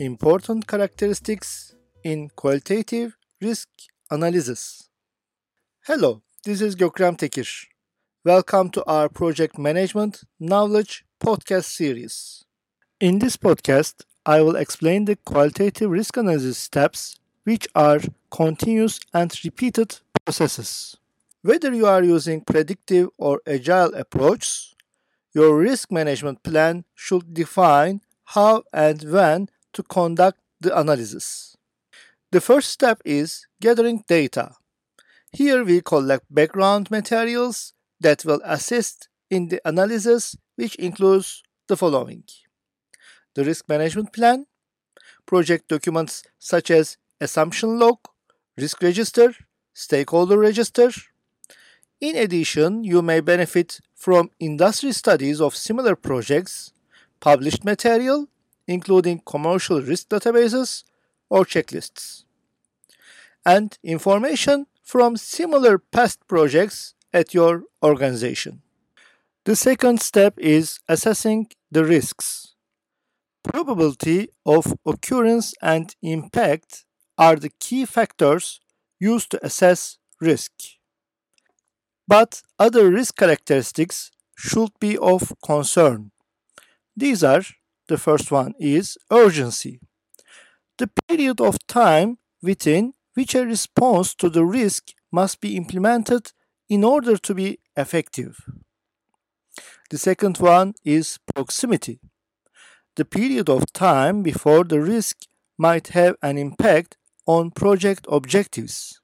Important characteristics in qualitative risk analysis. Hello, this is Gökrem Tekir. Welcome to our project management knowledge podcast series. In this podcast, I will explain the qualitative risk analysis steps which are continuous and repeated processes. Whether you are using predictive or agile approaches, your risk management plan should define how and when to conduct the analysis. The first step is gathering data. Here we collect background materials that will assist in the analysis, which includes the following the risk management plan, project documents such as assumption log, risk register, stakeholder register. In addition, you may benefit from industry studies of similar projects, published material, including commercial risk databases or checklists, and information from similar past projects at your organization. The second step is assessing the risks. Probability of occurrence and impact are the key factors used to assess risk. But other risk characteristics should be of concern. These are the first one is urgency. The period of time within which a response to the risk must be implemented in order to be effective. The second one is proximity. The period of time before the risk might have an impact on project objectives.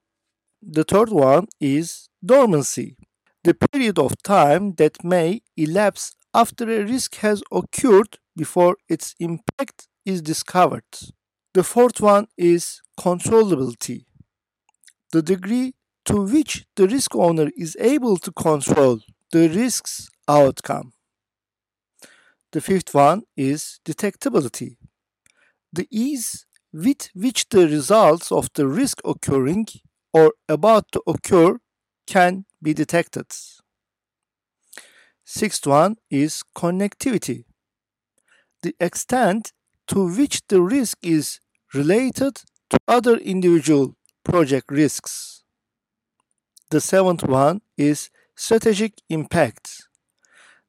The third one is dormancy. The period of time that may elapse after a risk has occurred before its impact is discovered. The fourth one is controllability. The degree to which the risk owner is able to control the risk's outcome. The fifth one is detectability. The ease with which the results of the risk occurring or about to occur can be detected. Sixth one is connectivity. The extent to which the risk is related to other individual project risks. The seventh one is strategic impact.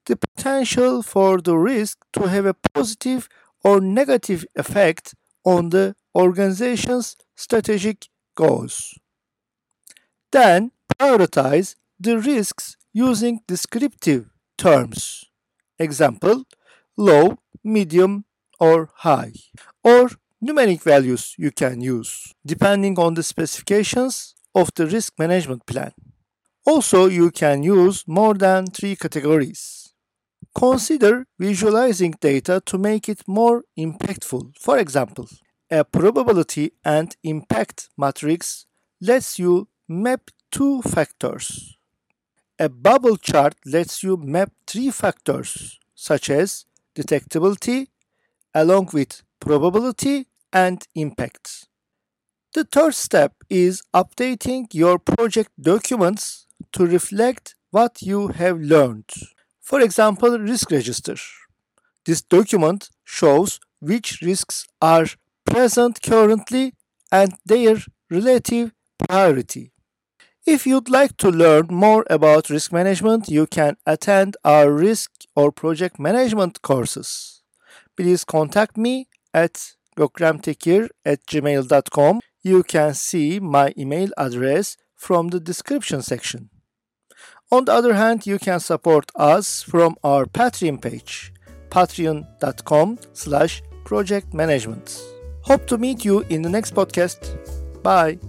The potential for the risk to have a positive or negative effect on the organization's strategic goals. Then prioritize the risks using descriptive terms. Example, low, medium, or high. Or numeric values you can use depending on the specifications of the risk management plan. Also, you can use more than three categories. Consider visualizing data to make it more impactful. For example, a probability and impact matrix lets you map two factors. A bubble chart lets you map three factors, such as detectability, along with probability and impacts. The third step is updating your project documents to reflect what you have learned. For example, risk register. This document shows which risks are present currently and their relative priority. If you'd like to learn more about risk management, you can attend our risk or project management courses. Please contact me at gökremtekir at gmail.com. You can see my email address from the description section. On the other hand, you can support us from our Patreon page, patreon.com slash project management. Hope to meet you in the next podcast. Bye.